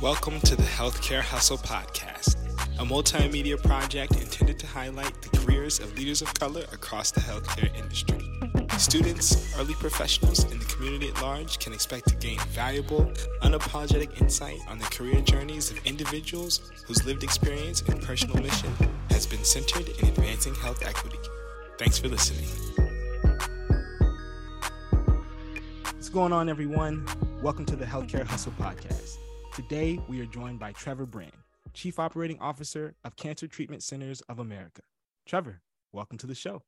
Welcome to the Healthcare Hustle Podcast, a multimedia project intended to highlight the careers of leaders of color across the healthcare industry. Students, early professionals, and the community at large can expect to gain valuable, unapologetic insight on the career journeys of individuals whose lived experience and personal mission has been centered in advancing health equity. Thanks for listening. What's going on, everyone? Welcome to the Healthcare Hustle Podcast. Today, we are joined by Trevor Brand, Chief Operating Officer of Cancer Treatment Centers of America. Trevor, welcome to the show.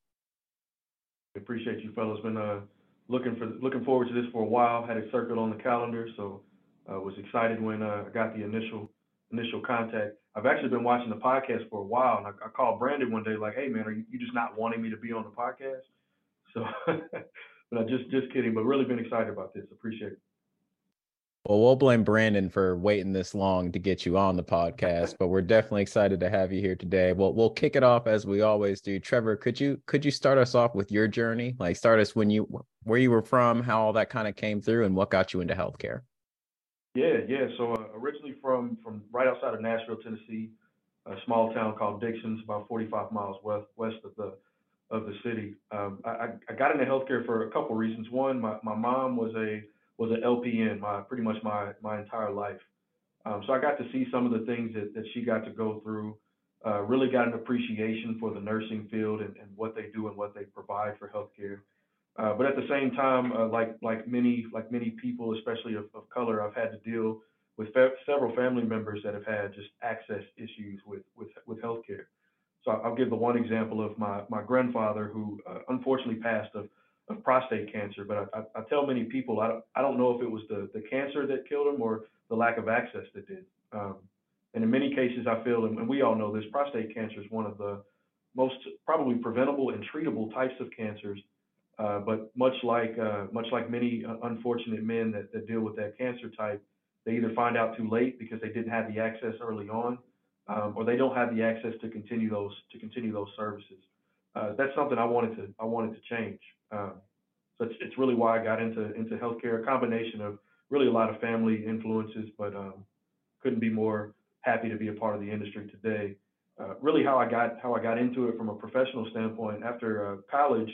Appreciate you fellas. Been uh, looking for looking forward to this for a while. Had it circled on the calendar, so I uh, was excited when uh, I got the initial initial contact. I've actually been watching the podcast for a while, and I, I called Brandon one day like, "Hey man, are you, you just not wanting me to be on the podcast?" So, but I just just kidding. But really been excited about this. Appreciate it. Well, we'll blame Brandon for waiting this long to get you on the podcast, but we're definitely excited to have you here today. Well, we'll kick it off as we always do. Trevor, could you could you start us off with your journey? Like start us when you where you were from, how all that kind of came through and what got you into healthcare. Yeah, yeah. So uh, originally from from right outside of Nashville, Tennessee, a small town called Dickson, about 45 miles west west of the of the city. Um, I, I got into healthcare for a couple reasons. One, my, my mom was a was an LPN my pretty much my my entire life. Um, so I got to see some of the things that, that she got to go through. Uh, really got an appreciation for the nursing field and, and what they do and what they provide for healthcare. Uh, but at the same time, uh, like like many like many people, especially of, of color, I've had to deal with fa- several family members that have had just access issues with with with healthcare. So I'll give the one example of my my grandfather who uh, unfortunately passed of of prostate cancer. But I, I, I tell many people I don't, I don't know if it was the, the cancer that killed him or the lack of access that did. Um, and in many cases, I feel, and we all know this, prostate cancer is one of the most probably preventable and treatable types of cancers. Uh, but much like uh, much like many unfortunate men that, that deal with that cancer type, they either find out too late because they didn't have the access early on, um, or they don't have the access to continue those to continue those services. Uh, that's something I wanted to I wanted to change. Um, so it's, it's really why I got into into healthcare. A combination of really a lot of family influences, but um, couldn't be more happy to be a part of the industry today. Uh, really, how I got how I got into it from a professional standpoint after uh, college.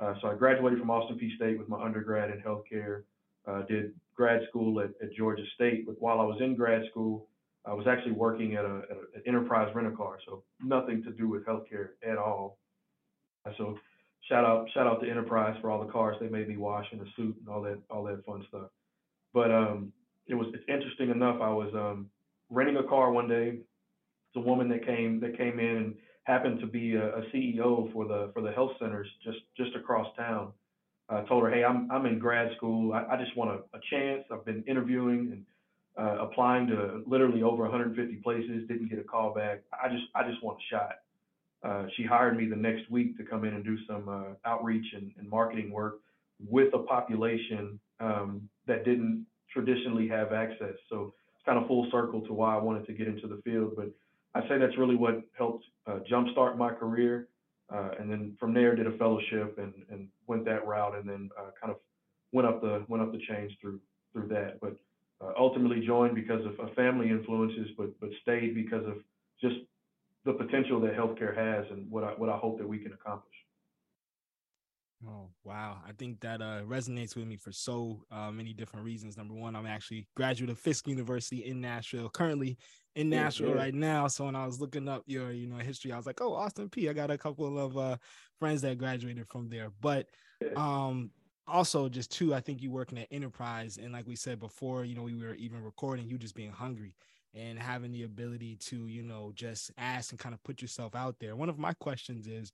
Uh, so I graduated from Austin Peay State with my undergrad in healthcare. Uh, did grad school at, at, Georgia State, but while I was in grad school, I was actually working at, a, at an enterprise rental car, so nothing to do with healthcare at all. Uh, so shout out shout out to Enterprise for all the cars they made me wash in a suit and all that all that fun stuff. But um, it was it's interesting enough. I was um, renting a car one day. It's a woman that came that came in and happened to be a, a CEO for the for the health centers just just across town. I told her, hey, I'm I'm in grad school. I, I just want a, a chance. I've been interviewing and uh, applying to literally over 150 places. Didn't get a call back. I just I just want a shot. Uh, she hired me the next week to come in and do some uh, outreach and, and, marketing work with a population um, that didn't traditionally have access. So it's kind of full circle to why I wanted to get into the field. But I say that's really what helped uh, jumpstart my career. Uh, and then from there, did a fellowship and, and went that route, and then uh, kind of went up the went up the chains through through that. But ultimately joined because of, family influences, but but stayed because of just the potential that healthcare has and what I what I hope that we can accomplish. Oh wow! I think that uh, resonates with me for so uh, many different reasons. Number one, I'm actually graduate of Fisk University in Nashville, currently in Nashville yeah, yeah. right now. So when I was looking up your you know history, I was like, oh, Austin Peay I got a couple of uh, friends that graduated from there. But um, also just too, I think you working at Enterprise, and like we said before, you know, we were even recording, you just being hungry and having the ability to, you know, just ask and kind of put yourself out there. One of my questions is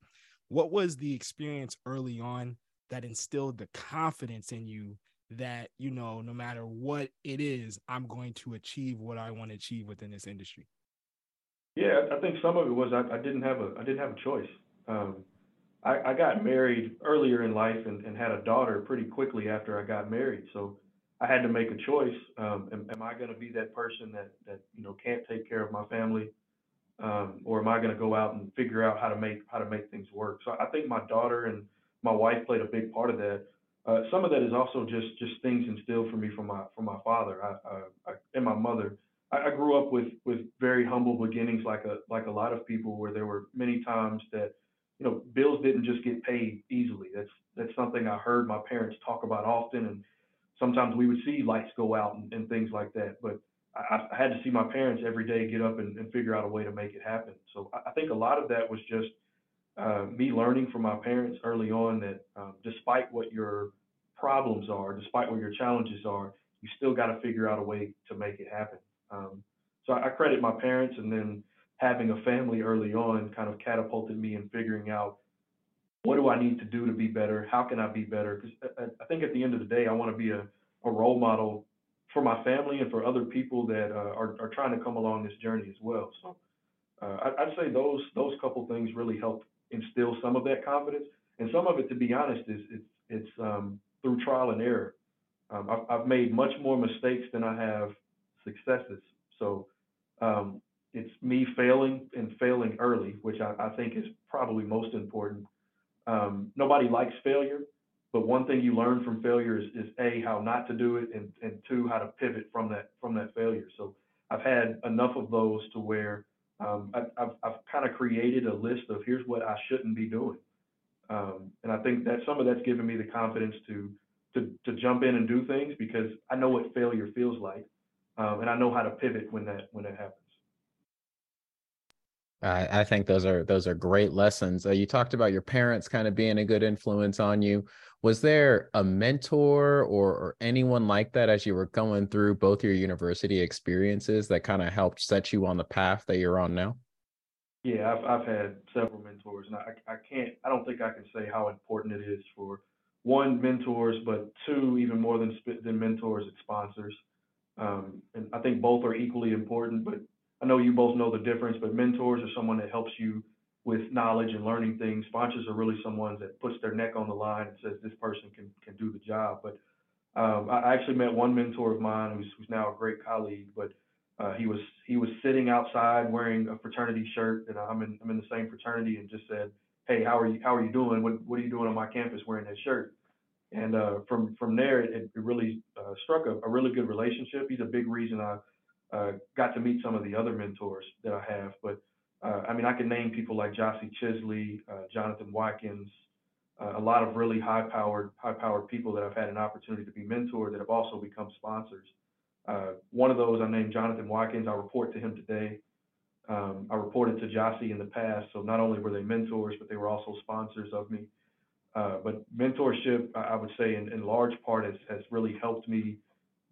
what was the experience early on that instilled the confidence in you that, you know, no matter what it is, I'm going to achieve what I want to achieve within this industry? Yeah, I think some of it was I, I didn't have a I didn't have a choice. Um, I, I, got married earlier in life and, and, had a daughter pretty quickly after I got married. So I had to make a choice. Um, am, am, I going to be that person that that you know can't take care of my family, um, or am I going to go out and figure out how to make how to make things work? So I think my daughter and my wife played a big part of that. Uh, some of that is also just just things instilled for me from my from my father I, I, and my mother. I, I grew up with with very humble beginnings, like a like a lot of people, where there were many times that you know bills didn't just get paid easily. That's that's something I heard my parents talk about often, and sometimes we would see lights go out and, and things like that. But I, I, had to see my parents every day get up and, and, figure out a way to make it happen. So I, I think a lot of that was just uh, me learning from my parents early on that um, despite what your problems are, despite what your challenges are, you still got to figure out a way to make it happen. Um, so I, I credit my parents, and then having a family early on kind of catapulted me in figuring out what do I need to do to be better? How can I be better? Because I, I think at the end of the day, I want to be a, a role model for my family and for other people that uh, are, are trying to come along this journey as well. So uh, I, would say those those couple things really helped instill some of that confidence, and some of it, to be honest, is it's it's um, through trial and error. Um, I've, I've, made much more mistakes than I have successes. So um, it's me failing and failing early, which I, I think is probably most important. Um, nobody likes failure, but one thing you learn from failure is, is a how not to do it, and, and two how to pivot from that from that failure. So I've had enough of those to where um, I, I've, I've kind of created a list of here's what I shouldn't be doing, um, and I think that some of that's given me the confidence to to to jump in and do things because I know what failure feels like, um, and I know how to pivot when that when that happens. I, I think those are those are great lessons. Uh, you talked about your parents kind of being a good influence on you. Was there a mentor or, or anyone like that as you were going through both your university experiences that kind of helped set you on the path that you're on now? Yeah, I've I've had several mentors, and I I can't I don't think I can say how important it is for one mentors, but two even more than than mentors, it's sponsors. Um, and I think both are equally important, but I know you both know the difference, but mentors are someone that helps you with knowledge and learning things. Sponsors are really someone that puts their neck on the line and says this person can can do the job. But um, I actually met one mentor of mine who's who's now a great colleague, but uh, he was he was sitting outside wearing a fraternity shirt, and I'm in I'm in the same fraternity, and just said, "Hey, how are you how are you doing? What what are you doing on my campus wearing that shirt?" And uh, from from there, it, it really uh, struck a, a really good relationship. He's a big reason I uh, got to meet some of the other mentors that I have. But uh, I mean, I can name people like Jossie Chisley, uh, Jonathan Watkins, uh, a lot of really high-powered, high-powered people that I've had an opportunity to be mentored that have also become sponsors. Uh, one of those I named Jonathan Watkins. I report to him today. Um, I reported to Jossie in the past, so not only were they mentors, but they were also sponsors of me. Uh, but mentorship, I would say, in, in large part, has, has really helped me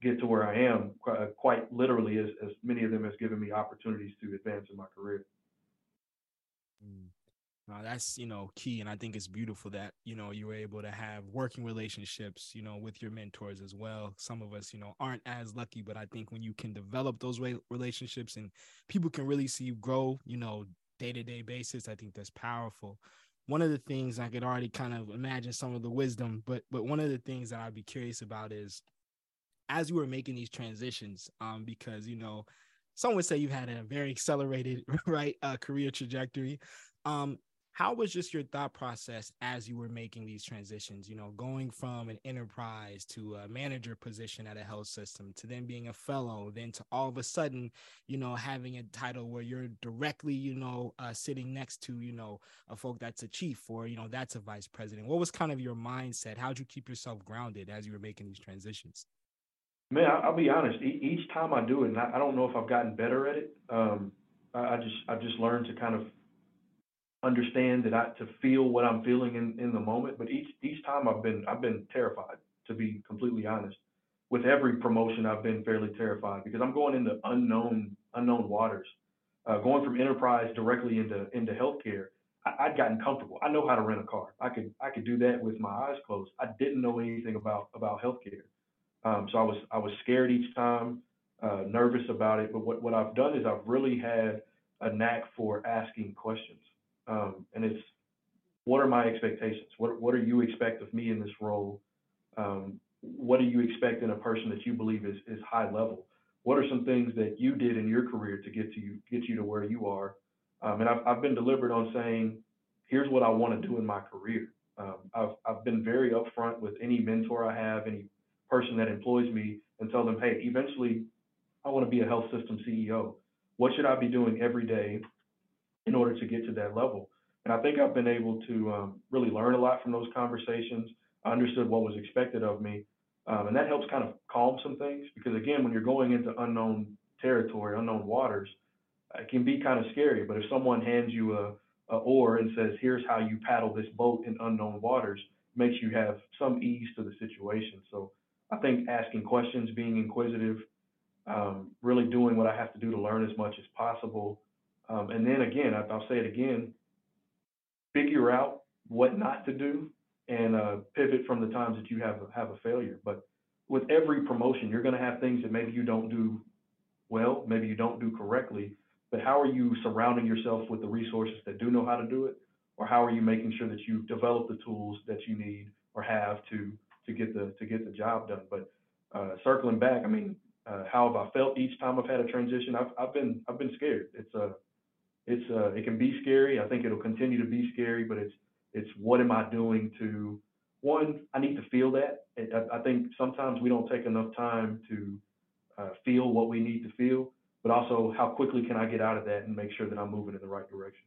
get to where I am quite, quite literally, as, as many of them has given me opportunities to advance in my career. Mm. that's you know key, and I think it's beautiful that you know you were able to have working relationships, you know, with your mentors as well. Some of us, you know, aren't as lucky, but I think when you can develop those relationships and people can really see you grow, you know, day to day basis, I think that's powerful one of the things I could already kind of imagine some of the wisdom, but but one of the things that I'd be curious about is as you were making these transitions, um, because you know, some would say you've had a very accelerated right uh, career trajectory. Um, how was just your thought process as you were making these transitions you know going from an enterprise to a manager position at a health system to then being a fellow then to all of a sudden you know having a title where you're directly you know uh, sitting next to you know a folk that's a chief or you know that's a vice president? What was kind of your mindset? How'd you keep yourself grounded as you were making these transitions man i'll be honest each time i do it and i don't know if i've gotten better at it um, I just i just learned to kind of understand that I to feel what I'm feeling in, in the moment. But each each time I've been I've been terrified, to be completely honest. With every promotion, I've been fairly terrified because I'm going into unknown unknown waters. Uh, going from enterprise directly into into healthcare, I, would gotten comfortable. I know how to rent a car. I could I could do that with my eyes closed. I didn't know anything about about healthcare, um, so I was I was scared each time, uh, nervous about it. But what what I've done is I've really had a knack for asking questions. Um, and it's what are my expectations? What what do you expect of me in this role? Um, what do you expect in a person that you believe is is high level? What are some things that you did in your career to get to you get you to where you are? Um, and I've I've been deliberate on saying, here's what I want to do in my career. Um, I've I've been very upfront with any mentor I have, any person that employs me, and tell them, hey, eventually I want to be a health system CEO. What should I be doing every day in order to get to that level? And I think I've been able to um, really learn a lot from those conversations. I understood what was expected of me. Um, and that helps kind of calm some things because, again, when you're going into unknown territory, unknown waters, it can be kind of scary. But if someone hands you a, a oar and says, here's how you paddle this boat in unknown waters, makes you have some ease to the situation. So I think asking questions, being inquisitive, um, really doing what I have to do to learn as much as possible. Um, and then again, I, I'll say it again, figure out what not to do and uh, pivot from the times that you have have a failure. But with every promotion, you're going to have things that maybe you don't do well, maybe you don't do correctly. But how are you surrounding yourself with the resources that do know how to do it, or how are you making sure that you develop the tools that you need or have to to get the to get the job done? But uh, circling back, I mean, uh, how have I felt each time I've had a transition? I've I've been I've been scared. It's a uh, it's uh, it can be scary. I think it'll continue to be scary, but it's it's what am I doing to one? I need to feel that. I, I think sometimes we don't take enough time to uh, feel what we need to feel, but also how quickly can I get out of that and make sure that I'm moving in the right direction.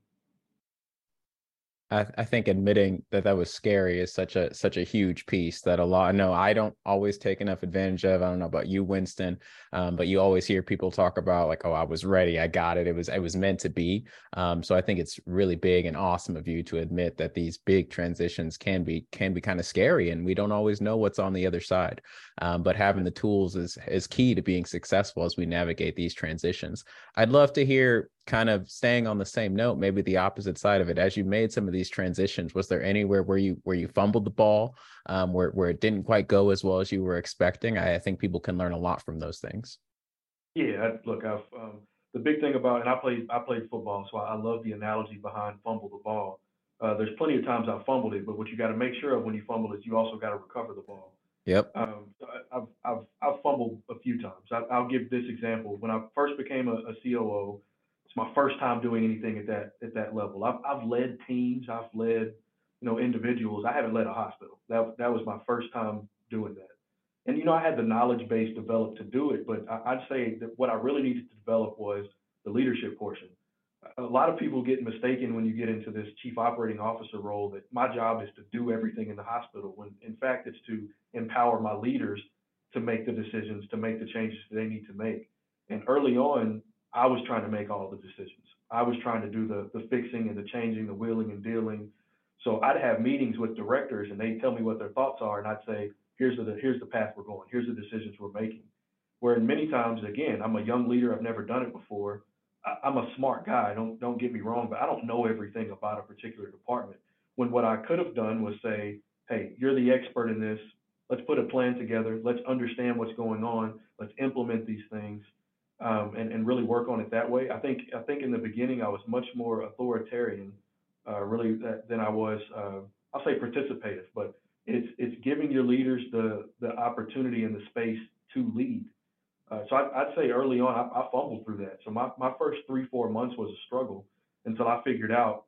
I, I think admitting that that was scary is such a such a huge piece that a lot. No, I don't always take enough advantage of. I don't know about you, Winston, um, but you always hear people talk about like, "Oh, I was ready, I got it. It was it was meant to be." Um, so I think it's really big and awesome of you to admit that these big transitions can be can be kind of scary, and we don't always know what's on the other side. Um, but having the tools is is key to being successful as we navigate these transitions. I'd love to hear kind of staying on the same note, maybe the opposite side of it. As you made some of these transitions, was there anywhere where you where you fumbled the ball, um, where where it didn't quite go as well as you were expecting? I, I think people can learn a lot from those things. Yeah, look, I've um, the big thing about and I played I played football, so I love the analogy behind fumble the ball. Uh, there's plenty of times I fumbled it, but what you got to make sure of when you fumble is you also got to recover the ball. Yep. Um, so I, I've, I've I've fumbled a few times. I, will give this example. When I first became a, a COO, it's my first time doing anything at that at that level. I've I've led teams, I've led you know individuals. I haven't led a hospital. That that was my first time doing that. And you know I had the knowledge base developed to do it, but I, I'd say that what I really needed to develop was the leadership portion. A lot of people get mistaken when you get into this chief operating officer role that my job is to do everything in the hospital when in fact it's to empower my leaders to make the decisions, to make the changes they need to make. And early on, I was trying to make all the decisions. I was trying to do the the fixing and the changing, the wheeling and dealing. So I'd have meetings with directors and they'd tell me what their thoughts are, and I'd say, here's the here's the path we're going, here's the decisions we're making. Where many times, again, I'm a young leader, I've never done it before. I, I'm a smart guy, don't don't get me wrong, but I don't know everything about a particular department. When what I could have done was say, hey, you're the expert in this. Let's put a plan together. Let's understand what's going on. Let's implement these things um, and, and really work on it that way. I think I think in the beginning I was much more authoritarian, uh, really than I was. Uh, I'll say participative, but it's it's giving your leaders the the opportunity and the space to lead. Uh, so I, would say early on I, I, fumbled through that. So my, my first three four months was a struggle until I figured out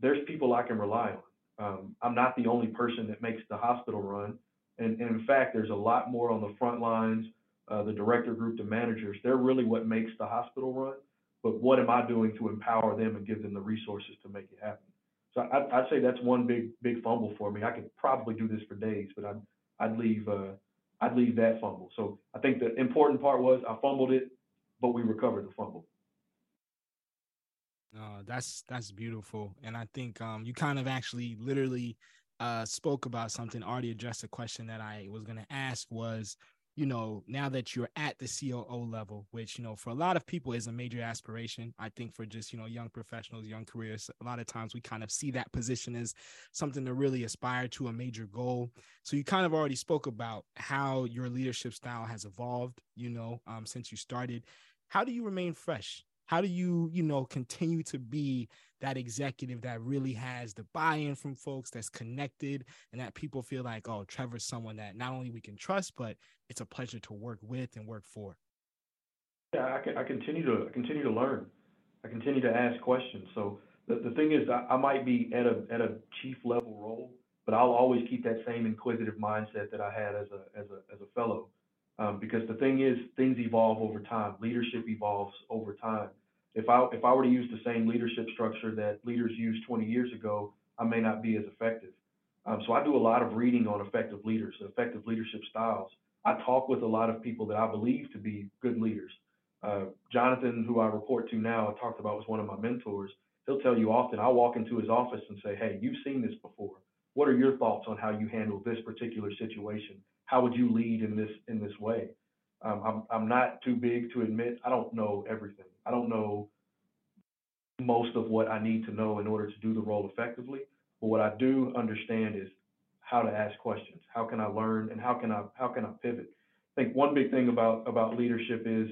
there's people I can rely on. Um, I'm not the only person that makes the hospital run, and, and in fact there's a lot more on the front lines uh, the director group, the managers, they're really what makes the hospital run. But what am I doing to empower them and give them the resources to make it happen? So I, I'd say that's one big big fumble for me. I could probably do this for days, but I'd I'd leave uh, I'd leave that fumble. So I think the important part was I fumbled it, but we recovered the fumble. No, that's that's beautiful, and I think um, you kind of actually literally uh, spoke about something. Already addressed a question that I was going to ask was you know, now that you're at the COO level, which, you know, for a lot of people is a major aspiration. I think for just, you know, young professionals, young careers, a lot of times we kind of see that position as something to really aspire to a major goal. So you kind of already spoke about how your leadership style has evolved, you know, um, since you started. How do you remain fresh? How do you, you know, continue to be that executive that really has the buy-in from folks, that's connected, and that people feel like, oh, Trevor's someone that not only we can trust, but it's a pleasure to work with and work for. Yeah, I, I continue to continue to learn. I continue to ask questions. So the, the thing is, I, I might be at a at a chief level role, but I'll always keep that same inquisitive mindset that I had as a as a as a fellow. Um, because the thing is, things evolve over time. Leadership evolves over time. If I if I were to use the same leadership structure that leaders used 20 years ago, I may not be as effective. Um, so I do a lot of reading on effective leaders, effective leadership styles. I talk with a lot of people that I believe to be good leaders. Uh, Jonathan, who I report to now, I talked about was one of my mentors. He'll tell you often. I'll walk into his office and say, "Hey, you've seen this before. What are your thoughts on how you handle this particular situation? How would you lead in this in this way?" Um, I'm I'm not too big to admit I don't know everything. I don't know most of what I need to know in order to do the role effectively. But what I do understand is how to ask questions. How can I learn and how can I how can I pivot? I think one big thing about about leadership is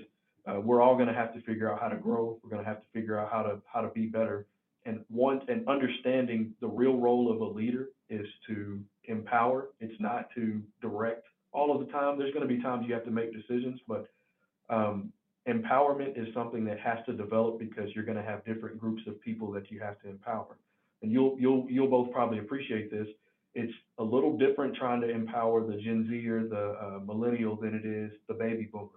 uh, we're all going to have to figure out how to grow. We're going to have to figure out how to how to be better. And one and understanding the real role of a leader is to empower. It's not to direct all of the time. There's going to be times you have to make decisions, but um, empowerment is something that has to develop because you're going to have different groups of people that you have to empower. And you'll you'll you'll both probably appreciate this. It's a little different trying to empower the Gen Z or the uh, millennial than it is the baby boomer.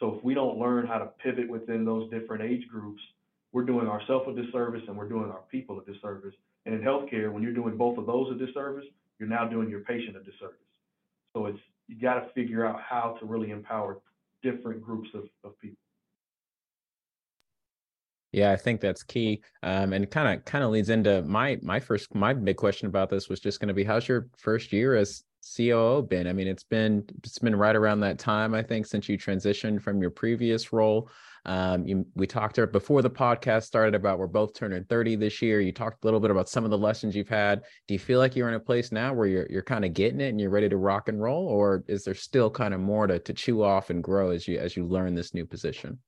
So if we don't learn how to pivot within those different age groups, we're doing ourselves a disservice and we're doing our people a disservice. And in healthcare, when you're doing both of those a disservice, you're now doing your patient a disservice. So it's you got to figure out how to really empower different groups of, of people. Yeah, I think that's key. Um, and kind of kind of leads into my my first my big question about this was just going to be how's your first year as COO been? I mean, it's been it's been right around that time I think since you transitioned from your previous role. Um, you, we talked before the podcast started about we're both turning 30 this year. You talked a little bit about some of the lessons you've had. Do you feel like you're in a place now where you're you're kind of getting it and you're ready to rock and roll, or is there still kind of more to to chew off and grow as you as you learn this new position?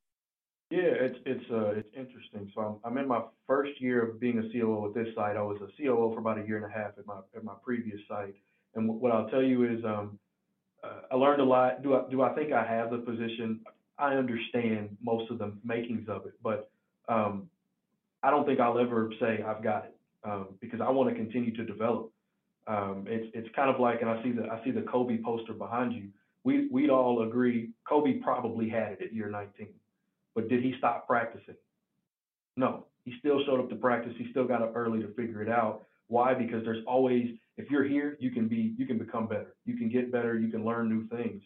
Yeah, it's it's uh it's interesting. So I'm I'm in my first year of being a COO at this site. I was a COO for about a year and a half at my at my previous site. And what I'll tell you is, um, uh, I learned a lot. Do I do I think I have the position? I understand most of the makings of it, but um, I don't think I'll ever say I've got it um, because I want to continue to develop. Um, it's it's kind of like, and I see the I see the Kobe poster behind you. We we'd all agree Kobe probably had it at year 19, but did he stop practicing? No, he still showed up to practice. He still got up early to figure it out. Why? Because there's always if you're here, you can be you can become better. You can get better. You can learn new things.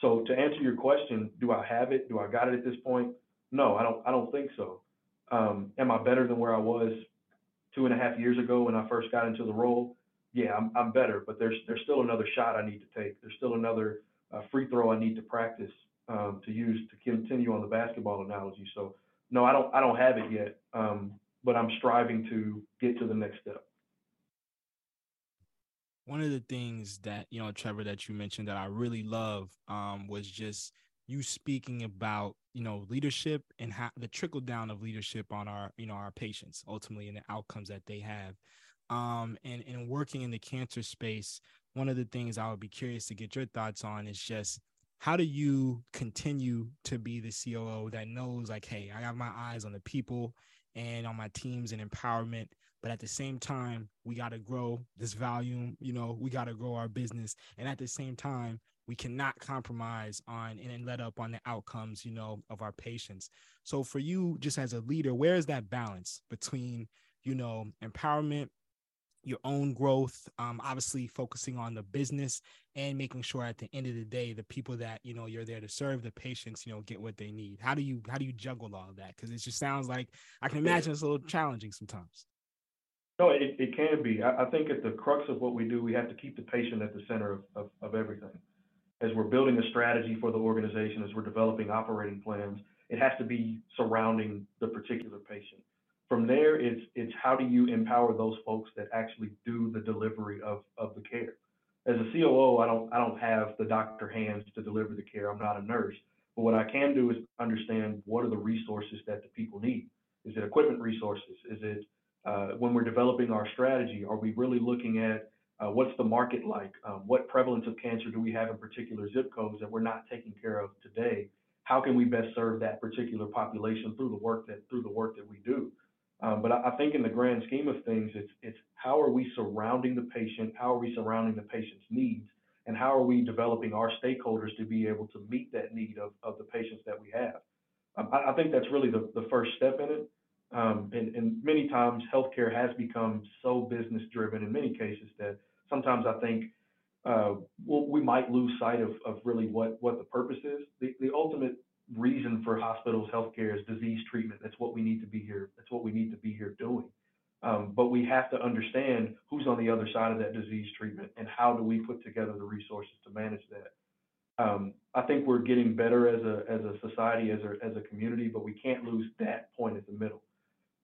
So to answer your question, do I have it? Do I got it at this point? No, I don't. I don't think so. Um, am I better than where I was two and a half years ago when I first got into the role? Yeah, I'm, I'm better, but there's there's still another shot I need to take. There's still another uh, free throw I need to practice um, to use to continue on the basketball analogy. So no, I don't I don't have it yet, um, but I'm striving to get to the next step one of the things that you know trevor that you mentioned that i really love um, was just you speaking about you know leadership and how the trickle down of leadership on our you know our patients ultimately and the outcomes that they have. Um, and and working in the cancer space one of the things i would be curious to get your thoughts on is just how do you continue to be the coo that knows like hey i got my eyes on the people and on my teams and empowerment but at the same time we got to grow this volume you know we got to grow our business. And at the same time we cannot compromise on and let up on the outcomes you know of our patients. So for you just as a leader where is that balance between you know empowerment your own growth um, obviously focusing on the business and making sure at the end of the day the people that you know you're there to serve the patients you know get what they need? How do you how do you juggle all of that? Because it just sounds like i can imagine it's a little challenging sometimes no, it, it can be. I, I think at the crux of what we do, we have to keep the patient at the center of, of, of everything. As we're building a strategy for the organization, as we're developing operating plans, it has to be surrounding the particular patient. From there, it's it's how do you empower those folks that actually do the delivery of, of the care. As a COO, I don't I don't have the doctor hands to deliver the care. I'm not a nurse. But what I can do is understand what are the resources that the people need. Is it equipment resources? Is it uh, when we're developing our strategy, are we really looking at uh, what's the market like? Um, what prevalence of cancer do we have in particular zip codes that we're not taking care of today? How can we best serve that particular population through the work that through the work that we do? Um, but I, I think in the grand scheme of things, it's it's how are we surrounding the patient? How are we surrounding the patient's needs? and how are we developing our stakeholders to be able to meet that need of, of the patients that we have. Um, I, I, think that's really the, the first step in it. Um, and, and, many times healthcare has become so business driven in many cases that sometimes I think uh, we might lose sight of, of really what, what the purpose is. The, the ultimate reason for hospitals, healthcare is disease treatment. That's what we need to be here. That's what we need to be here doing. Um, but we have to understand who's on the other side of that disease treatment and how do we put together the resources to manage that. Um, I think we're getting better as a as a society, as a as a community, but we can't lose that point at the middle.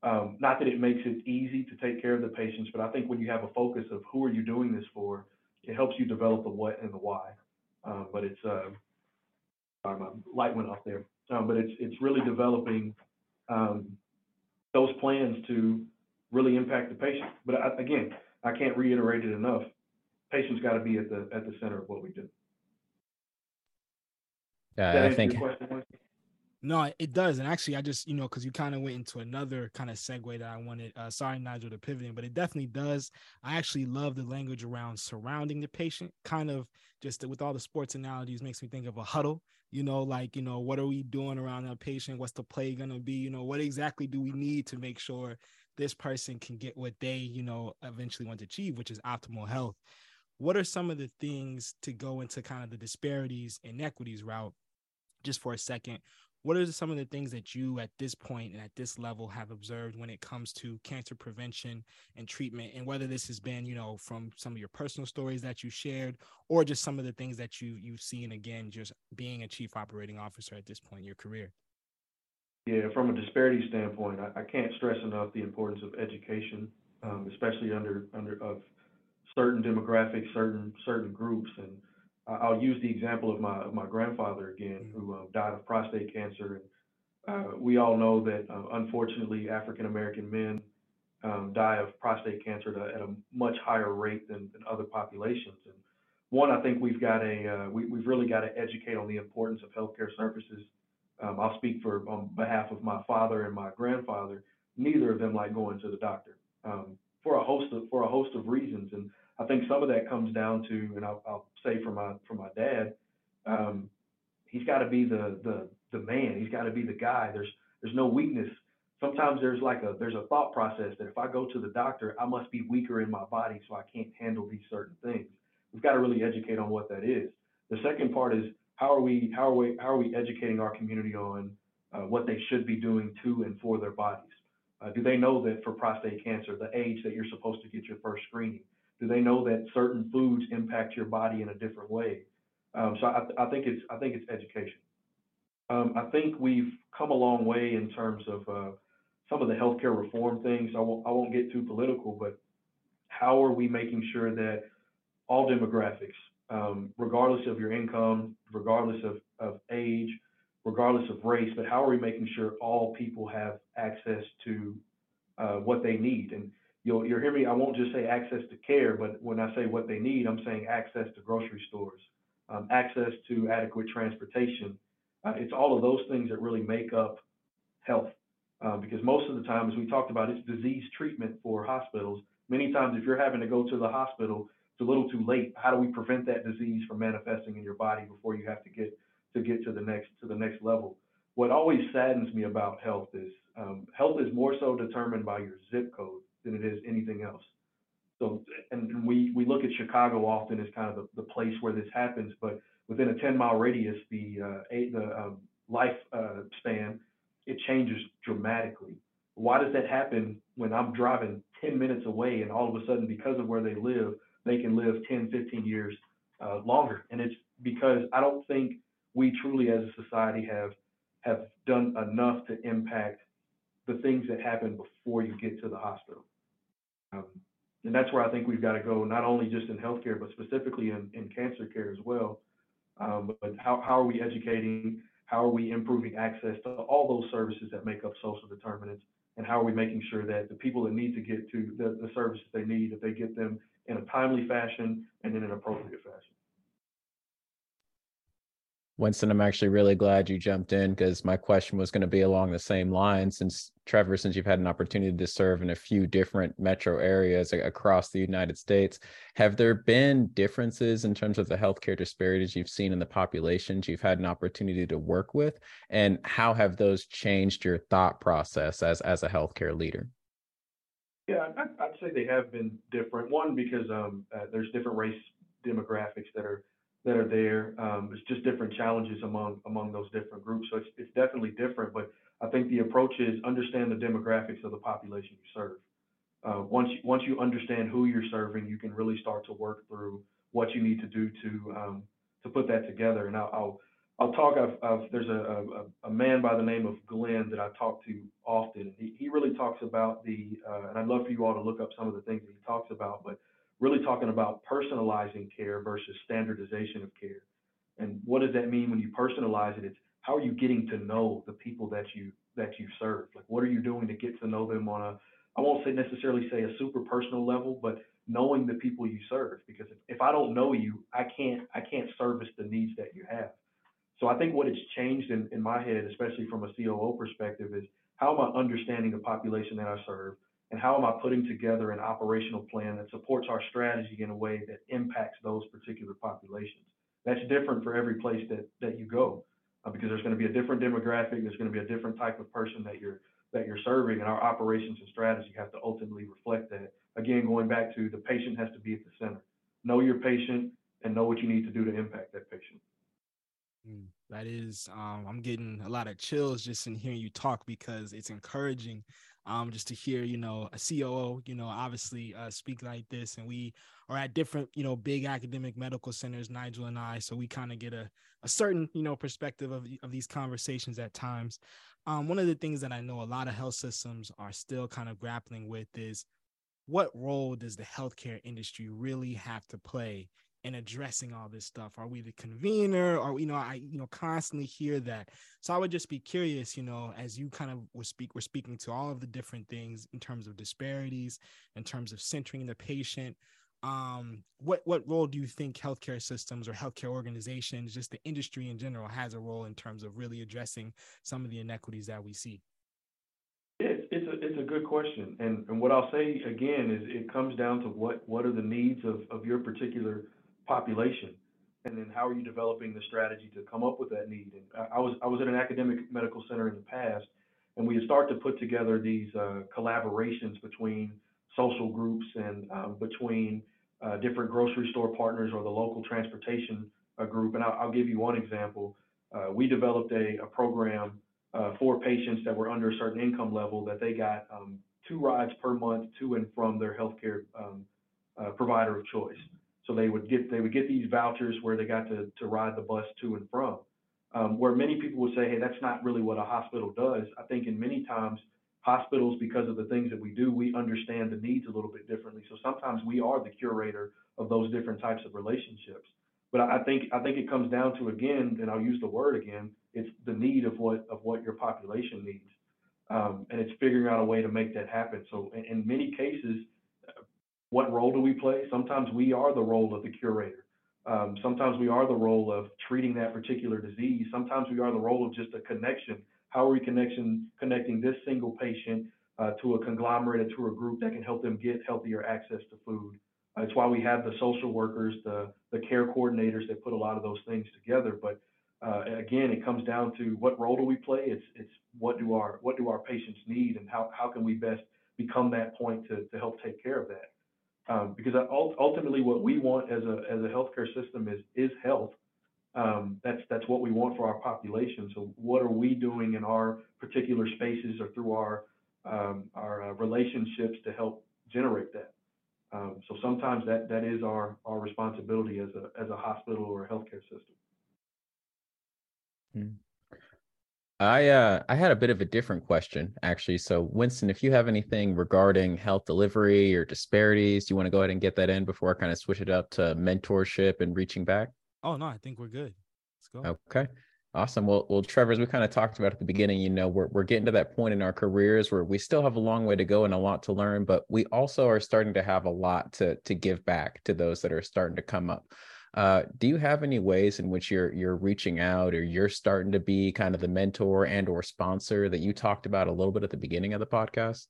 Um, not that it makes it easy to take care of the patients, but I think when you have a focus of who are you doing this for, it helps you develop the what and the why. Um, but it's uh, sorry, my light went off there. Um, but it's it's really developing um, those plans to really impact the patient. But I, again, I can't reiterate it enough. Patients got to be at the at the center of what we do. Yeah, I think. No, it does. And actually, I just, you know, because you kind of went into another kind of segue that I wanted. Uh, sorry, Nygel, to pivot, but it definitely does. I actually love the language around surrounding the patient, kind of just with all the sports analogies, makes me think of a huddle. You know, like, you know, what are we doing around that patient? What's the play going to be? You know, what exactly do we need to make sure this person can get what they, you know, eventually want to achieve, which is optimal health? What are some of the things to go into kind of the disparities inequities route? Just for a second, what are some of the things that you at this point and at this level have observed when it comes to cancer prevention and treatment? And whether this has been you know from some of your personal stories that you shared or just some of the things that you you've seen again just being a chief operating officer at this point in your career? Yeah from a disparity standpoint i, I can't stress enough the importance of education um, especially under under of certain demographics certain certain groups. And I'll use the example of my of my grandfather again, mm-hmm. who uh, died of prostate cancer. And uh, we all know that uh, unfortunately African American men um, die of prostate cancer at a, much higher rate than, than other populations. And one, I think we've got a uh, we, we've really got to educate on the importance of healthcare services. Um, I'll speak for on behalf of my father and my grandfather. Neither of them like going to the doctor um, for a host of for a host of reasons. And I think some of that comes down to, and I'll, I'll say for my for my dad, um, he's got to be the the the man. He's got to be the guy. There's there's no weakness. Sometimes there's like a there's a thought process that if I go to the doctor, I must be weaker in my body, so I can't handle these certain things. We've got to really educate on what that is. The second part is how are we how are we how are we educating our community on uh, what they should be doing to and for their bodies? Uh, do they know that for prostate cancer, the age that you're supposed to get your first screening? Do they know that certain foods impact your body in a different way? Um, so I, I, think it's I think it's education. Um, I think we've come a long way in terms of uh, some of the healthcare reform things. I won't I won't get too political, but how are we making sure that all demographics, um, regardless of your income, regardless of, of age, regardless of race, but how are we making sure all people have access to uh, what they need? And you'll you'll hear me. I won't just say access to care, but when I say what they need, I'm saying access to grocery stores, um, access to adequate transportation. Uh, it's all of those things that really make up health. Uh, because most of the time, as we talked about, it's disease treatment for hospitals. Many times, if you're having to go to the hospital, it's a little too late. How do we prevent that disease from manifesting in your body before you have to get to get to the next to the next level? What always saddens me about health is um, health is more so determined by your zip code than it is anything else. So, and we, we look at Chicago often as kind of the, the place where this happens, but within a 10 mile radius, the, uh, the um, life uh, span, it changes dramatically. Why does that happen when I'm driving 10 minutes away and all of a sudden, because of where they live, they can live 10, 15 years uh, longer? And it's because I don't think we truly as a society have have done enough to impact the things that happen before you get to the hospital. Um, and that's where I think we've got to go, not only just in healthcare, but specifically in, in cancer care as well. Um, but how, how are we educating? How are we improving access to all those services that make up social determinants? And how are we making sure that the people that need to get to the, the services they need, that they get them in a timely fashion and in an appropriate fashion? Winston, I'm actually really glad you jumped in because my question was going to be along the same line. Since Trevor, since you've had an opportunity to serve in a few different metro areas across the United States, have there been differences in terms of the healthcare disparities you've seen in the populations you've had an opportunity to work with? And how have those changed your thought process as, as a healthcare leader? Yeah, I'd, say they have been different. One, because um, uh, there's different race demographics that are that are there. Um, it's just different challenges among among those different groups. So it's it's definitely different. But I think the approach is understand the demographics of the population you serve. Uh, once you, once you understand who you're serving, you can really start to work through what you need to do to um, to put that together. And I'll I'll, I'll talk. I've, I've, there's a, a, a man by the name of Glenn that I talk to often. He he really talks about the uh, and I'd love for you all to look up some of the things that he talks about, but really talking about personalizing care versus standardization of care. And what does that mean when you personalize it? It's how are you getting to know the people that you that you serve? Like what are you doing to get to know them on a I won't say necessarily say a super personal level, but knowing the people you serve. Because if, if I don't know you, I can't I can't service the needs that you have. So I think what has changed in, in my head, especially from a COO perspective, is how am I understanding the population that I serve? and how am I putting together an operational plan that supports our strategy in a way that impacts those particular populations. That's different for every place that, that you go uh, because there's going to be a different demographic, there's going to be a different type of person that you're that you're serving, and our operations and strategy have to ultimately reflect that. Again, going back to the patient has to be at the center. Know your patient and know what you need to do to impact that patient. Mm, that is, um, I'm getting a lot of chills just in hearing you talk because it's encouraging um, just to hear, you know, a COO, you know, obviously uh, speak like this. And we are at different, you know, big academic medical centers, Nygel and I. So we kind of get a, a certain, you know, perspective of, of these conversations at times. Um, one of the things that I know a lot of health systems are still kind of grappling with is what role does the healthcare industry really have to play and addressing all this stuff? Are we the convener? Or you know, I you know constantly hear that. So I would just be curious, you know, as you kind of were speak, we're speaking to all of the different things in terms of disparities, in terms of centering the patient. Um, what what role do you think healthcare systems or healthcare organizations, just the industry in general, has a role in terms of really addressing some of the inequities that we see? It's, it's a it's a good question, and and what I'll say again is it comes down to what what are the needs of of your particular population? And then how are you developing the strategy to come up with that need? And I, was I was at an academic medical center in the past, and we had started to put together these uh, collaborations between social groups and um, between uh, different grocery store partners or the local transportation uh, group. And I'll, I'll, give you one example. Uh, we developed a, a program uh, for patients that were under a certain income level that they got um, two rides per month to and from their healthcare um, uh, provider of choice. So they would get they would get these vouchers where they got to to ride the bus to and from. Um, where many people would say, hey, that's not really what a hospital does. I think in many times hospitals, because of the things that we do, we understand the needs a little bit differently. So sometimes we are the curator of those different types of relationships. But I think I think it comes down to again, and I'll use the word again, it's the need of what of what your population needs. Um, and it's figuring out a way to make that happen. So in, in many cases, what role do we play? Sometimes we are the role of the curator. Um, sometimes we are the role of treating that particular disease. Sometimes we are the role of just a connection. How are we connection, connecting this single patient uh, to a conglomerate or to a group that can help them get healthier access to food? Uh, it's why we have the social workers, the, the care coordinators that put a lot of those things together. But uh, again, it comes down to what role do we play? It's it's what do our what do our patients need, and how how can we best become that point to to help take care of that. Um, because ultimately what we want as a, as a healthcare system is, is health. Um, that's, that's what we want for our population. So what are we doing in our particular spaces or through our, um, our uh, relationships to help generate that? Um, so sometimes that, that is our, our responsibility as a, as a hospital or a healthcare system. Mm. I uh I had a bit of a different question actually. So Winston, if you have anything regarding health delivery or disparities, do you want to go ahead and get that in before I kind of switch it up to mentorship and reaching back? Oh no, I think we're good. Let's go. Okay. Awesome. Well, well, Trevor, as we kind of talked about at the beginning, you know, we're we're getting to that point in our careers where we still have a long way to go and a lot to learn, but we also are starting to have a lot to to give back to those that are starting to come up. Uh, do you have any ways in which you're you're reaching out or you're starting to be kind of the mentor and or sponsor that you talked about a little bit at the beginning of the podcast?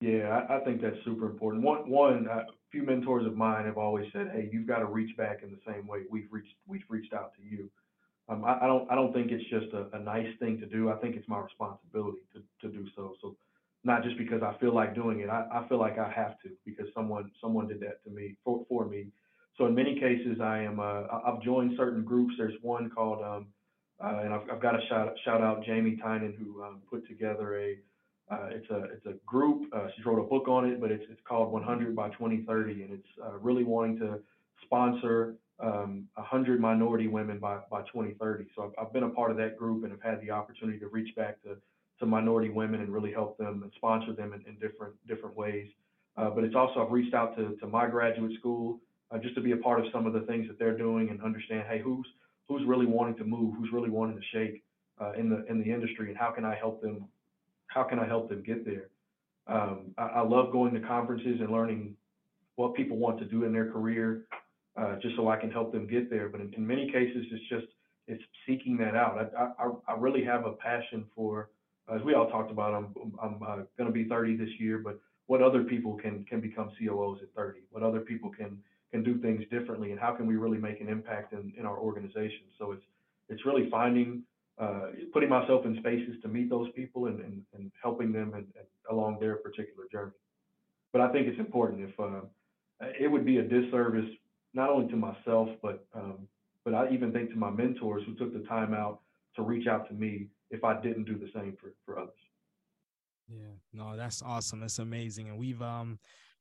Yeah, I, I think that's super important. One, one, a few mentors of mine have always said, "Hey, you've got to reach back in the same way we've reached we've reached out to you." Um, I, I don't I don't think it's just a, a nice thing to do. I think it's my responsibility to, to do so. So not just because I feel like doing it. I, I feel like I have to because someone someone did that to me for, for me. So in many cases, I am uh, I've joined certain groups. There's one called um, uh, and I've, I've got to shout shout out Jamie Tynan who um, put together a uh, it's a it's a group. Uh, she wrote a book on it, but it's it's called 100 by 2030, and it's uh, really wanting to sponsor um, 100 minority women by by 2030. So I've, I've been a part of that group and have had the opportunity to reach back to to minority women and really help them and sponsor them in, in different different ways. Uh, but it's also I've reached out to to my graduate school uh, just to be a part of some of the things that they're doing and understand, hey, who's who's really wanting to move, who's really wanting to shake uh, in the in the industry, and how can I help them? How can I help them get there? Um, I, I love going to conferences and learning what people want to do in their career, uh, just so I can help them get there. But in, in many cases, it's just it's seeking that out. I, I, I really have a passion for as we all talked about, I'm I'm uh, going to be 30 this year, but what other people can can become COOs at 30? What other people can can do things differently, and how can we really make an impact in, in our organization? So it's it's really finding, uh, putting myself in spaces to meet those people and and, and helping them and, and along their particular journey. But I think it's important. If uh, it would be a disservice not only to myself, but um, but I even think to my mentors who took the time out to reach out to me if I didn't do the same for, for others. Yeah, no, that's awesome. That's amazing. And we've, um,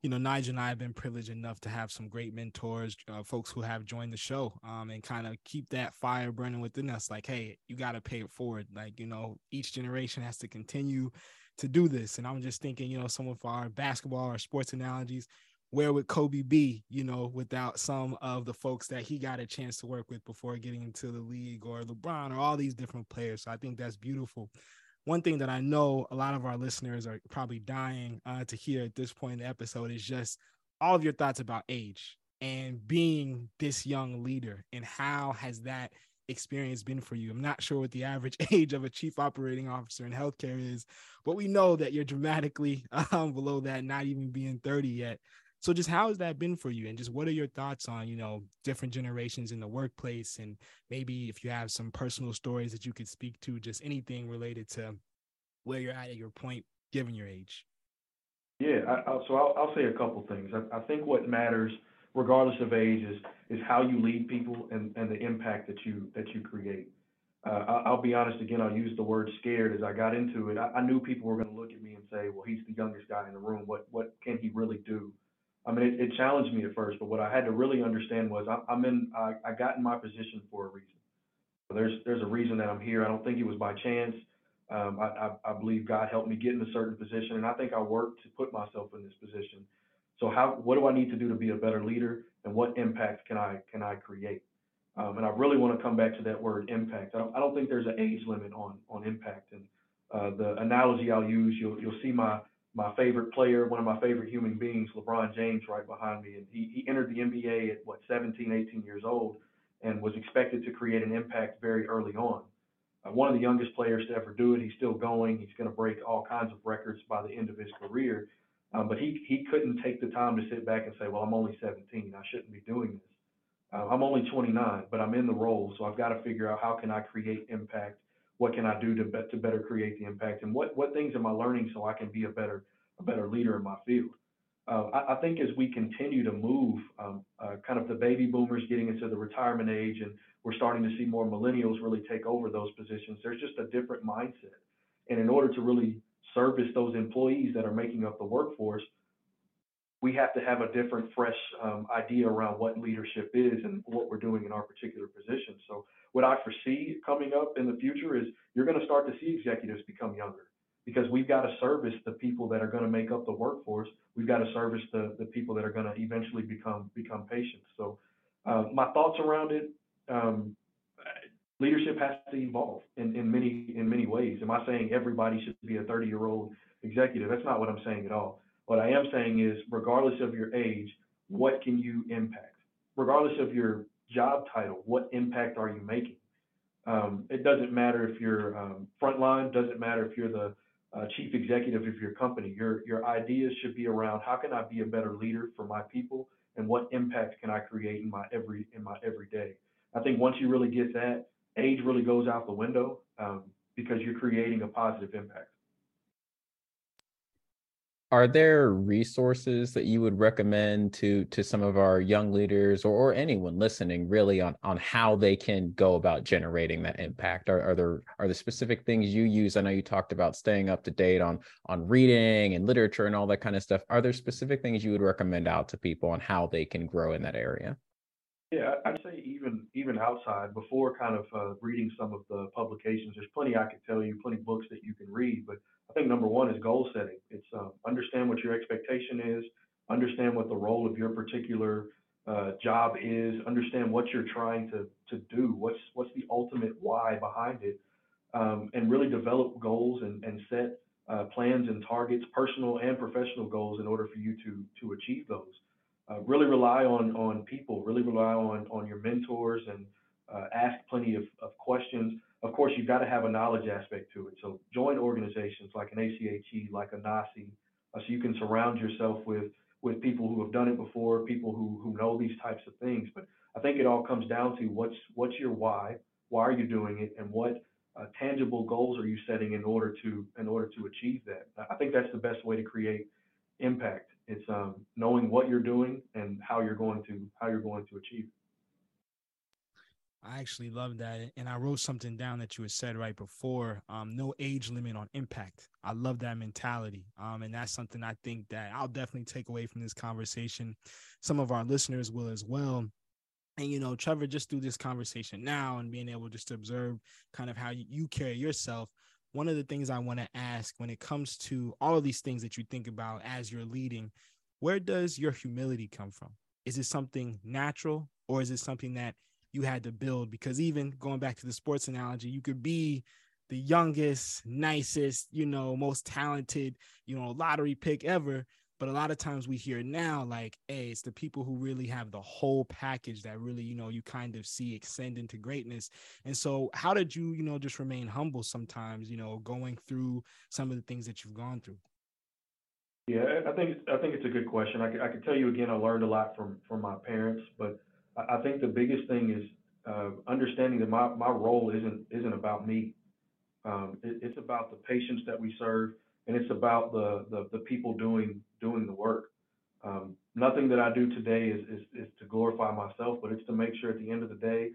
you know, Nygel and I have been privileged enough to have some great mentors, uh, folks who have joined the show, um, and kind of keep that fire burning within us. Like, hey, you got to pay it forward. Like, you know, each generation has to continue to do this. And I'm just thinking, you know, some of our basketball or sports analogies, where would Kobe be, you know, without some of the folks that he got a chance to work with before getting into the league or LeBron or all these different players. So I think that's beautiful. One thing that I know a lot of our listeners are probably dying uh, to hear at this point in the episode is just all of your thoughts about age and being this young leader and how has that experience been for you? I'm not sure what the average age of a chief operating officer in healthcare is, but we know that you're dramatically um, below that, not even being 30 yet. So just how has that been for you? And just what are your thoughts on, you know, different generations in the workplace and maybe if you have some personal stories that you could speak to, just anything related to where you're at at your point, given your age. Yeah, I, I, so I'll, I'll, say a couple things. I, I, think what matters, regardless of age, is is how you lead people and, and the impact that you that you create. Uh, I, will be honest again. I'll use the word scared as I got into it. I, knew people were going to look at me and say, "Well, he's the youngest guy in the room. What what can he really do?" I mean, it, it, challenged me at first, but what I had to really understand was I, I'm in, I, I got in my position for a reason. There's, there's a reason that I'm here. I don't think it was by chance. Um, I, I, I believe God helped me get in a certain position, and I think I worked to put myself in this position. So how, what do I need to do to be a better leader, and what impact can I, can I create? Um, and I really want to come back to that word impact. I don't, I don't think there's an age limit on, on impact. And uh, the analogy I'll use, you'll, you'll see my, my favorite player, one of my favorite human beings, LeBron James, right behind me. And he, he entered the NBA at what 17, 18 years old, and was expected to create an impact very early on. Uh, one of the youngest players to ever do it. He's still going. He's going to break all kinds of records by the end of his career. Um, but he he couldn't take the time to sit back and say, well, I'm only 17. I shouldn't be doing this. Uh, I'm only 29, but I'm in the role, so I've got to figure out how can I create impact what can I do to, be, to better create the impact, and what, what things am I learning so I can be a better a better leader in my field. Uh, I, I, think as we continue to move, um, uh, kind of the baby boomers getting into the retirement age, and we're starting to see more millennials really take over those positions. There's just a different mindset, and in order to really service those employees that are making up the workforce, we have to have a different, fresh um, idea around what leadership is and what we're doing in our particular position. So what I foresee coming up in the future is you're going to start to see executives become younger because we've got to service the people that are going to make up the workforce. We've got to service the, the people that are going to eventually become become patients. So uh, my thoughts around it, um, leadership has to evolve in, in many in many ways. Am I saying everybody should be a 30 year old executive? That's not what I'm saying at all. What I am saying is, regardless of your age, what can you impact? Regardless of your job title? What impact are you making? Um, it doesn't matter if you're um, frontline, doesn't matter if you're the uh, chief executive of your company. Your your ideas should be around how can I be a better leader for my people, and what impact can I create in my every in my everyday. I think once you really get that, age really goes out the window um, because you're creating a positive impact are there resources that you would recommend to to some of our young leaders or, or anyone listening really on on how they can go about generating that impact? Are, are there are there specific things you use? I know you talked about staying up to date on on reading and literature and all that kind of stuff. Are there specific things you would recommend out to people on how they can grow in that area? Yeah, I'd say even even outside before kind of uh, reading some of the publications, there's plenty I could tell you, plenty books that you can read. But I think number one is goal setting. It's uh, understand what your expectation is, understand what the role of your particular uh, job is, understand what you're trying to to do, what's what's the ultimate why behind it, um, and really develop goals and and set uh, plans and targets, personal and professional goals, in order for you to to achieve those uh, really rely on on people, really rely on on your mentors, and uh, ask plenty of, of questions. Of course, you've got to have a knowledge aspect to it. So join organizations like an ACHE, like a NAHSE, uh, so you can surround yourself with with people who have done it before, people who who know these types of things. But I think it all comes down to what's what's your why, why are you doing it, and what uh, tangible goals are you setting in order to in order to achieve that. I think that's the best way to create impact. It's um, knowing what you're doing and how you're going to how you're going to achieve. I actually love that, and I wrote something down that you had said right before. Um, no age limit on impact. I love that mentality, um, and that's something I think that I'll definitely take away from this conversation. Some of our listeners will as well. And you know, Trevor, just through this conversation now and being able just to observe kind of how you carry yourself, one of the things I want to ask when it comes to all of these things that you think about as you're leading, where does your humility come from? Is it something natural or is it something that you had to build? Because even going back to the sports analogy, you could be the youngest, nicest, you know, most talented, you know, lottery pick ever. But a lot of times we hear now, like, hey, it's the people who really have the whole package that really, you know, you kind of see extend into greatness. And so, how did you, you know, just remain humble sometimes, you know, going through some of the things that you've gone through? Yeah, I think I think it's a good question. I, I can tell you again, I learned a lot from from my parents, but I think the biggest thing is uh, understanding that my, my role isn't isn't about me. Um, it, it's about the patients that we serve and it's about the, the, the people doing doing the work. Um, nothing that I do today is, is, is to glorify myself, but it's to make sure at the end of the day,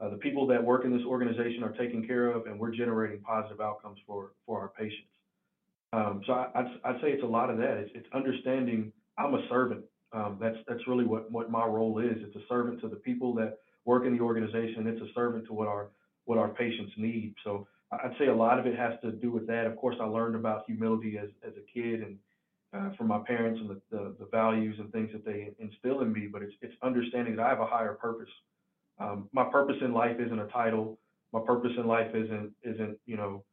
uh, the people that work in this organization are taken care of, and we're generating positive outcomes for for our patients. Um, so I, I'd, I'd say it's a lot of that. It's, it's understanding I'm a servant. Um, that's that's really what what my role is. It's a servant to the people that work in the organization. It's a servant to what our what our patients need. So I'd say a lot of it has to do with that. Of course, I learned about humility as, as a kid and uh, from my parents and the, the, the, values and things that they instill in me, but it's, it's understanding that I have a higher purpose. Um, my purpose in life isn't a title. My purpose in life isn't, isn't, you know,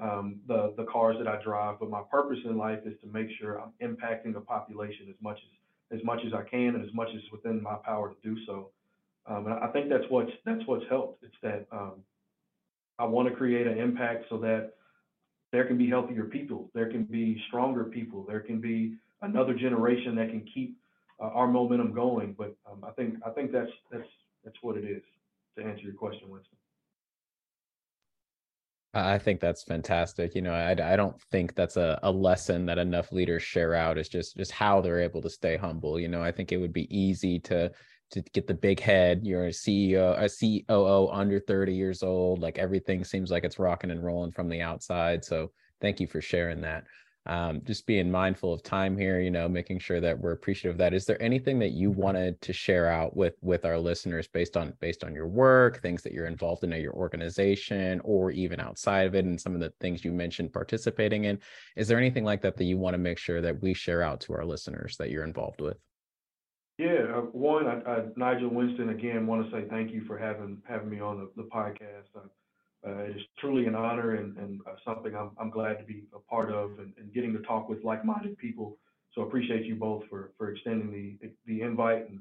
um, the, the cars that I drive, but my purpose in life is to make sure I'm impacting the population as much as, as much as I can and as much as within my power to do so. Um, and I think that's what's, that's what's helped. It's that, um, I want to create an impact so that there can be healthier people, there can be stronger people, there can be another generation that can keep uh, our momentum going. But um, I think I think that's that's that's what it is. To answer your question, Winston. I think that's fantastic. You know, I, I don't think that's a, a lesson that enough leaders share out is just just how they're able to stay humble. You know, I think it would be easy to to get the big head. You're a CEO, a COO under 30 years old. Like everything seems like it's rocking and rolling from the outside. So thank you for sharing that. Um, just being mindful of time here, you know, making sure that we're appreciative of that. Is there anything that you wanted to share out with with our listeners based on based on your work, things that you're involved in at your organization, or even outside of it, and some of the things you mentioned participating in? Is there anything like that that you want to make sure that we share out to our listeners that you're involved with? Yeah, uh, one, I, I, Nygel Winston, again, want to say thank you for having having me on the, the podcast. Uh, it is truly an honor and, and uh, something I'm, I'm glad to be a part of and, and getting to talk with like-minded people. So appreciate you both for, for extending the the invite and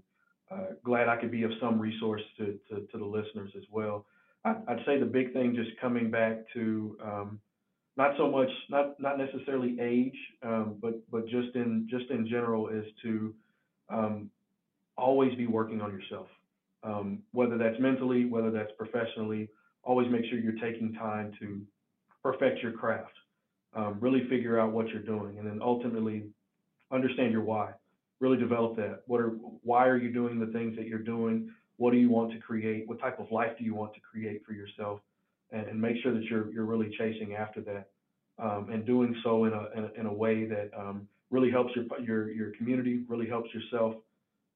uh, glad I could be of some resource to, to, to the listeners as well. I, would say the big thing just coming back to um, not so much not not necessarily age, um, but but just in just in general is to um, always be working on yourself, um, whether that's mentally, whether that's professionally. Always make sure you're taking time to perfect your craft, um, really figure out what you're doing, and then ultimately understand your why. Really develop that. What are why are you doing the things that you're doing? What do you want to create? What type of life do you want to create for yourself? And, and make sure that you're you're really chasing after that, um, and doing so in a, in a, in a way that um, really helps your your your community, really helps yourself,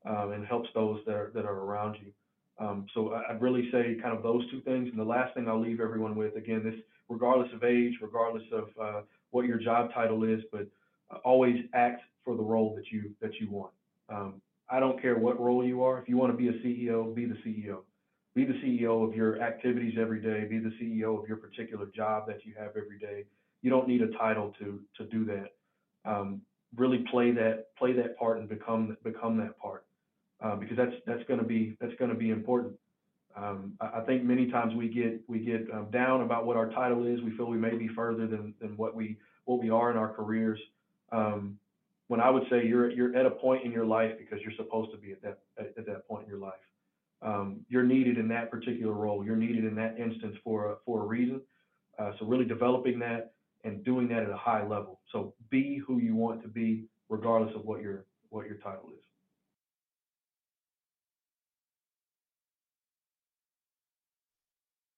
um, and helps those that are that are around you. Um, so I, would really say kind of those two things. And the last thing I'll leave everyone with, again, this regardless of age, regardless of uh, what your job title is, but uh, always act for the role that you that you want. Um, I don't care what role you are. If you want to be a CEO, be the CEO. Be the CEO of your activities every day. Be the CEO of your particular job that you have every day. You don't need a title to to do that. Um, really play that play that part and become become that part uh, because that's that's going to be that's going to be important. Um, I, I, think many times we get we get um, down about what our title is. We feel we may be further than than what we what we are in our careers. Um, when I would say you're you're at a point in your life because you're supposed to be at that at, at that point in your life. Um, you're needed in that particular role. You're needed in that instance for a, for a reason. Uh, so really developing that and doing that at a high level. So be who you want to be, regardless of what your what your title is.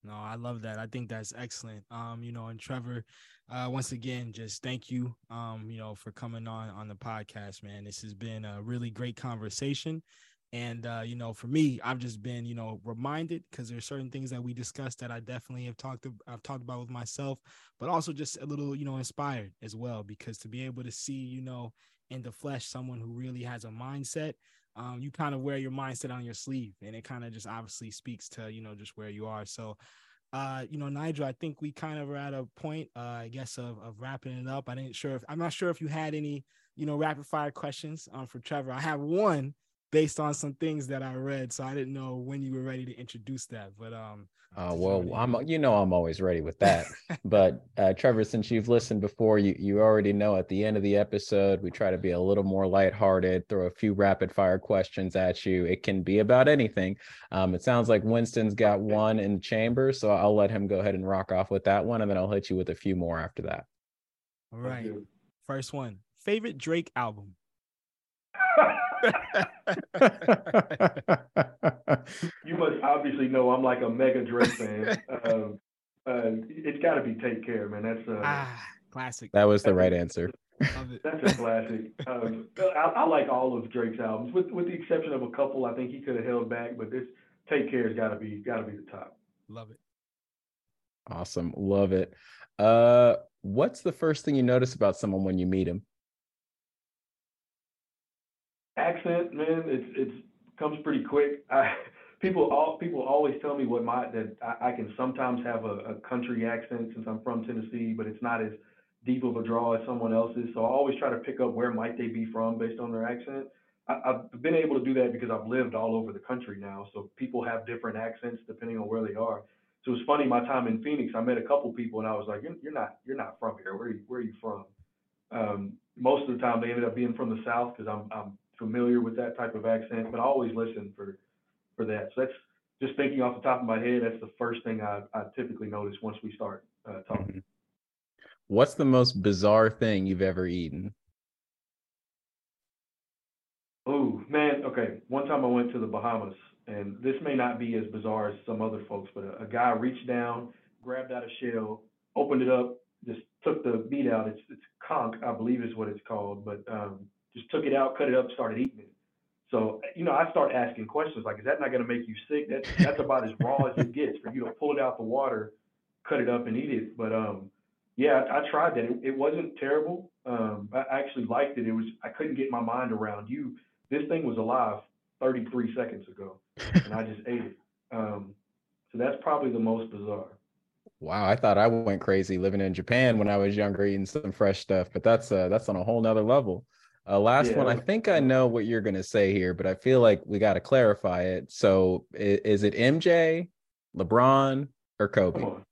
No, I love that. I think that's excellent. Um, you know, and Trevor, uh, once again, just thank you, um, you know, for coming on on the podcast, man. This has been a really great conversation. And uh, you know, for me, I've just been, you know, reminded because there's certain things that we discussed that I definitely have talked to, I've talked about with myself, but also just a little, you know, inspired as well. Because to be able to see, you know, in the flesh, someone who really has a mindset, um, you kind of wear your mindset on your sleeve, and it kind of just obviously speaks to, you know, just where you are. So uh, you know, Nygel, I think we kind of are at a point, uh, I guess, of, of wrapping it up. I didn't sure if I'm not sure if you had any, you know, rapid fire questions um, for Trevor. I have one based on some things that I read, so I didn't know when you were ready to introduce that. But um, uh, well, I'm you know I'm always ready with that. but uh, Trevor, since you've listened before, you you already know at the end of the episode we try to be a little more lighthearted, throw a few rapid fire questions at you. It can be about anything. Um, it sounds like Winston's got one in the chamber, so I'll let him go ahead and rock off with that one, and then I'll hit you with a few more after that. All right, first one. Favorite Drake album. You must obviously know I'm like a mega Drake fan. Um, uh, it's got to be Take Care, man. That's uh, ah, classic. That was the right answer. That's a classic. Um, I, I, like all of Drake's albums, with with the exception of a couple. I think he could have held back, but this Take Care's got to be got to be the top. Love it. Awesome, love it. Uh, what's the first thing you notice about someone when you meet him? Accent, man, it's it's comes pretty quick. I, people all people always tell me what my that I, I can sometimes have a, a, country accent since I'm from Tennessee, but it's not as deep of a draw as someone else's. So I always try to pick up where might they be from based on their accent. I, I've been able to do that because I've lived all over the country now. So people have different accents depending on where they are. So it's funny. My time in Phoenix, I met a couple people, and I was like, "You're, you're not you're not from here. Where are you, where are you from?" Um, most of the time, they ended up being from the South because I'm I'm familiar with that type of accent, but I always listen for for that. So that's just thinking off the top of my head. That's the first thing I, I typically notice once we start uh, talking. Mm-hmm. What's the most bizarre thing you've ever eaten? Oh man, okay. One time I went to the Bahamas, and this may not be as bizarre as some other folks, but a, a guy reached down, grabbed out a shell, opened it up, just took the meat out. It's it's conch, I believe is what it's called, but um, just took it out, cut it up, started eating it. So, you know, I start asking questions like, is that not going to make you sick? That's, that's about as raw as it gets for you to pull it out the water, cut it up and eat it. But, um, yeah, I, I tried that. It, it wasn't terrible. Um, I actually liked it. It was, I couldn't get my mind around you. This thing was alive 33 seconds ago and I just ate it. Um, so that's probably the most bizarre. Wow, I thought I went crazy living in Japan when I was younger, eating some fresh stuff, but that's uh, that's on a whole nother level. Uh, last yeah. one. I think I know what you're going to say here, but I feel like we got to clarify it. So, is, is, it MJ, LeBron, or Kobe? Come on,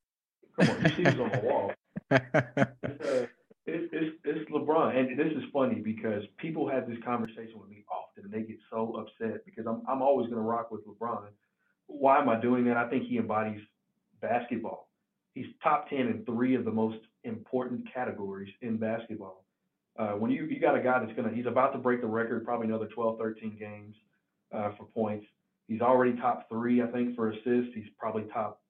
come on. You see on the wall. it's, uh, it's, it's, it's LeBron, and this is funny because people have this conversation with me often, and they get so upset because I'm I'm always going to rock with LeBron. Why am I doing that? I think he embodies basketball. He's top ten in three of the most important categories in basketball uh, when you you got a guy that's gonna he's about to break the record, probably another 12, 13 games uh, for points. He's already top three, I think, for assists. He's probably top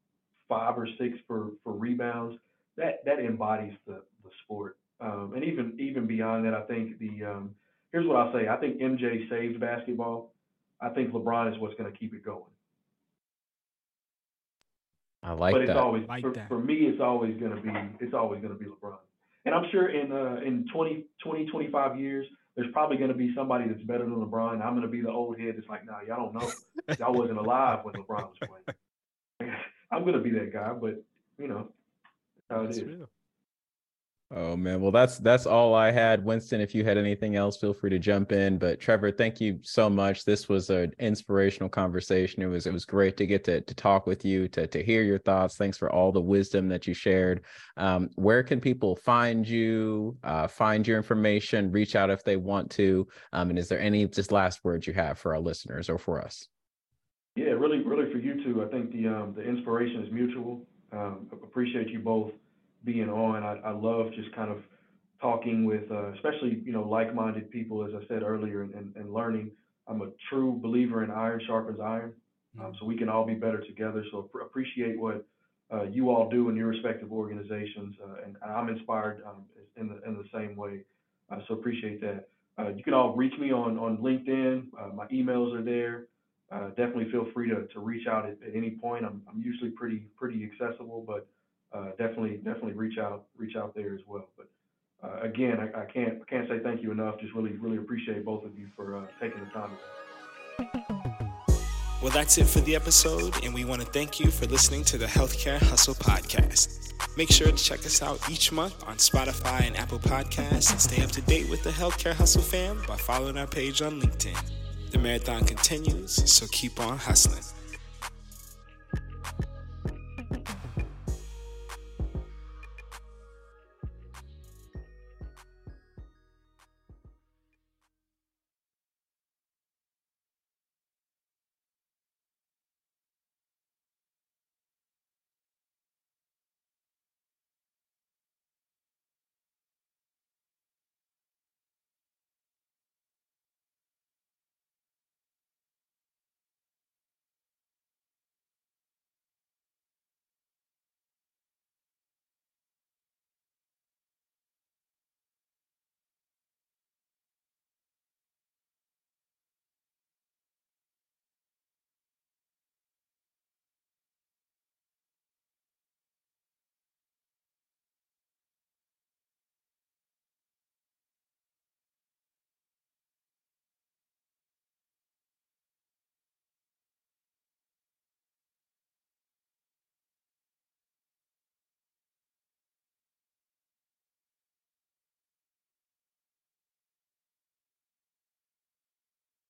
five or six for for rebounds. That that embodies the the sport. Um, and even even beyond that, I think the um, here's what I'll say. I think MJ saved basketball. I think LeBron is what's going to keep it going. I like but it's that. always like for, that. for me. It's always going to be it's always going to be LeBron. And I'm sure in uh, in 20, 20, 25 years, there's probably going to be somebody that's better than LeBron. I'm going to be the old head that's like, nah, y'all don't know. Y'all wasn't alive when LeBron was playing. I'm going to be that guy, but you know, how it That's is. real. Oh man, well that's that's all I had. Winston, if you had anything else, feel free to jump in. But Trevor, thank you so much. This was an inspirational conversation. It was it was great to get to to talk with you, to to hear your thoughts. Thanks for all the wisdom that you shared. Um, where can people find you, uh, find your information, reach out if they want to? Um, and is there any just last words you have for our listeners or for us? Yeah, really, really for you too. I think the um, the inspiration is mutual. Um, appreciate you both being on. I, I love just kind of talking with, uh, especially you know, like-minded people, as I said earlier, and, and, and learning. I'm a true believer in iron sharpens iron, um, so we can all be better together. So appreciate what uh, you all do in your respective organizations, uh, and I'm inspired um, in the in the same way. Uh, so appreciate that. Uh, you can all reach me on on LinkedIn. Uh, my emails are there. Uh, definitely feel free to, to reach out at, at any point. I'm, I'm usually pretty pretty accessible, but uh, definitely definitely reach out reach out there as well. But uh, again, I, I, can't I can't say thank you enough. Just really really appreciate both of you for uh, taking the time. Well, that's it for the episode, and we want to thank you for listening to the Healthcare Hustle podcast. Make sure to check us out each month on Spotify and Apple Podcasts and stay up to date with the Healthcare Hustle fam by following our page on LinkedIn. The marathon continues, so keep on hustling.